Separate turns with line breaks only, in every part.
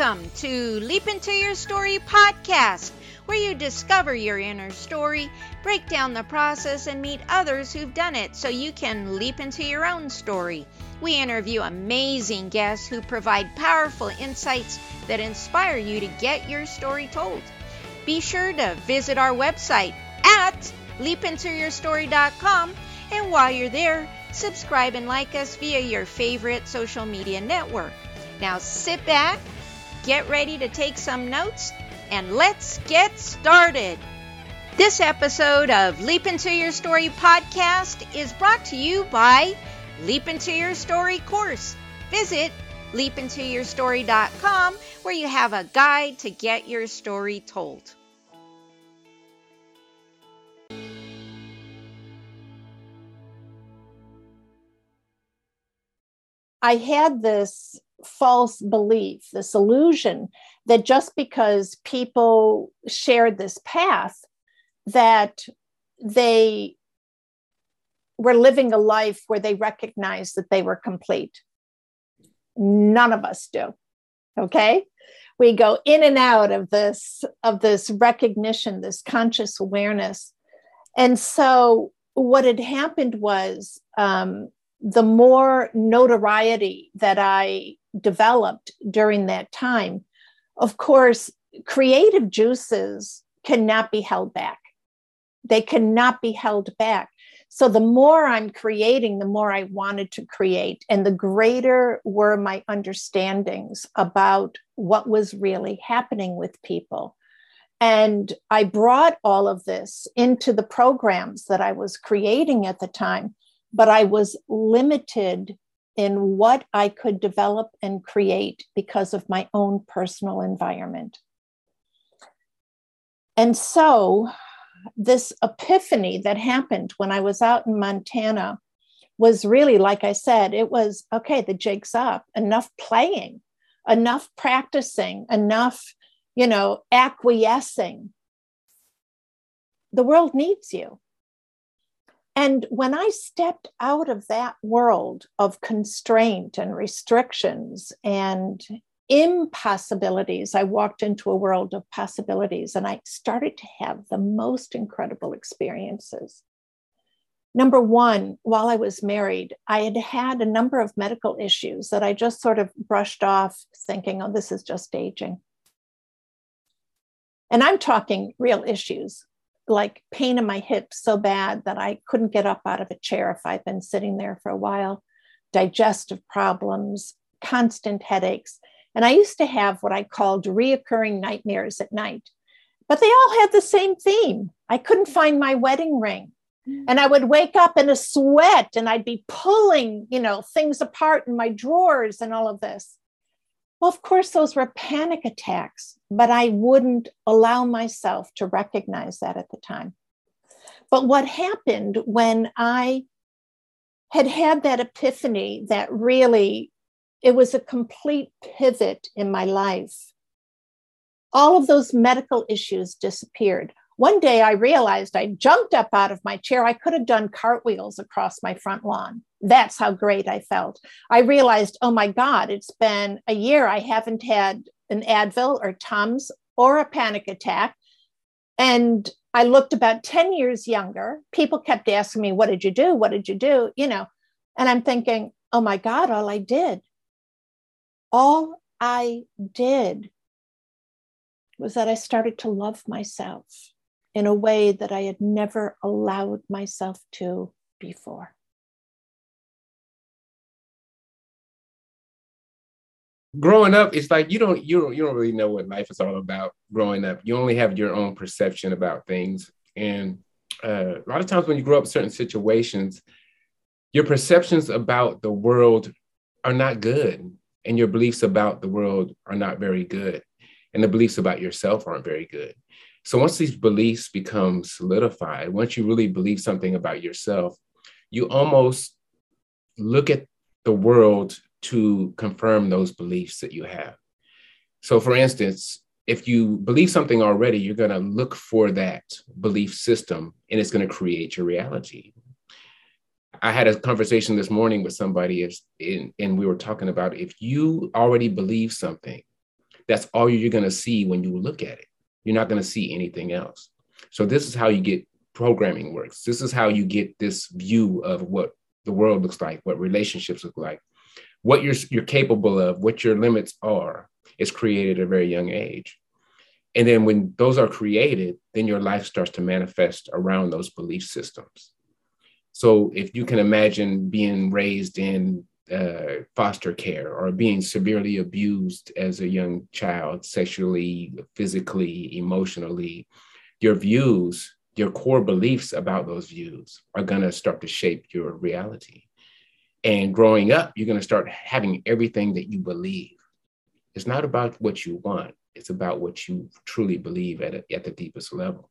Welcome to Leap Into Your Story podcast, where you discover your inner story, break down the process, and meet others who've done it so you can leap into your own story. We interview amazing guests who provide powerful insights that inspire you to get your story told. Be sure to visit our website at leapintoyourstory.com, and while you're there, subscribe and like us via your favorite social media network. Now sit back, get ready to take some notes, and let's get started. This episode of Leap Into Your Story podcast is brought to you by Leap Into Your Story course. Visit leapintoyourstory.com where you have a guide to get your story told.
I had this false belief, this illusion that just because people shared this path, that they were living a life where they recognized that they were complete. None of us do. Okay. We go in and out of this of this recognition, this conscious awareness. And so what had happened was um, the more notoriety that I developed during that time, of course, creative juices cannot be held back. They cannot be held back. So the more I'm creating, the more I wanted to create, and the greater were my understandings about what was really happening with people. And I brought all of this into the programs that I was creating at the time, but I was limited in what I could develop and create because of my own personal environment. And so, this epiphany that happened when I was out in Montana was really, like I said, it was okay, the jig's up, enough playing, enough practicing, enough, you know, acquiescing. The world needs you. And when I stepped out of that world of constraint and restrictions and impossibilities, I walked into a world of possibilities and I started to have the most incredible experiences. Number one, while I was married, I had had a number of medical issues that I just sort of brushed off, thinking, oh, this is just aging. And I'm talking real issues like pain in my hips so bad that I couldn't get up out of a chair if I'd been sitting there for a while, digestive problems, constant headaches. And I used to have what I called reoccurring nightmares at night, but they all had the same theme. I couldn't find my wedding ring. Mm. And I would wake up in a sweat and I'd be pulling, you know, things apart in my drawers and all of this. Well, of course, those were panic attacks, but I wouldn't allow myself to recognize that at the time. But what happened when I had had that epiphany that really it was a complete pivot in my life. All of those medical issues disappeared. One day I realized I jumped up out of my chair. I could have done cartwheels across my front lawn. That's how great I felt. I realized, oh my God, it's been a year. I haven't had an Advil or Tums or a panic attack. And I looked about 10 years younger. People kept asking me, What did you do? What did you do? You know, and I'm thinking, Oh my God, all I did, all I did was that I started to love myself in a way that I had never allowed myself to before.
growing up it's like you don't you don't you don't really know what life is all about growing up. You only have your own perception about things. And uh, a lot of times when you grow up in certain situations your perceptions about the world are not good and your beliefs about the world are not very good and the beliefs about yourself aren't very good so once these beliefs become solidified, once you really believe something about yourself, you almost look at the world to confirm those beliefs that you have. So for instance, if you believe something already, you're going to look for that belief system and it's going to create your reality. I had a conversation this morning with somebody and we were talking about if you already believe something, That's all you're going to see when you look at it. You're not going to see anything else. So this is how you get programming works. This is how you get this view of what the world looks like, what relationships look like, what you're you're capable of, what your limits are, is created at a very young age. And then when those are created, then your life starts to manifest around those belief systems. So if you can imagine being raised in uh, foster care or being severely abused as a young child, sexually, physically, emotionally, your views, your core beliefs about those views are going to start to shape your reality. And growing up, you're going to start having everything that you believe. It's not about what you want, it's about what you truly believe at, a, at the deepest level.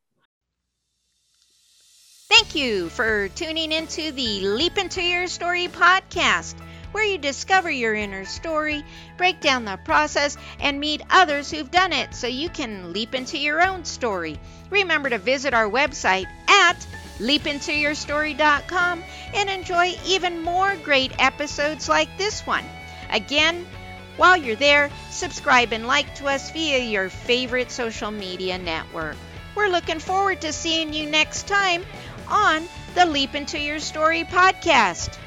Thank you for tuning into the Leap Into Your Story podcast, where you discover your inner story, break down the process, and meet others who've done it so you can leap into your own story. Remember to visit our website at leapintoyourstory.com and enjoy even more great episodes like this one. Again, while you're there, subscribe and like to us via your favorite social media network. We're looking forward to seeing you next time on the Leap Into Your Story podcast.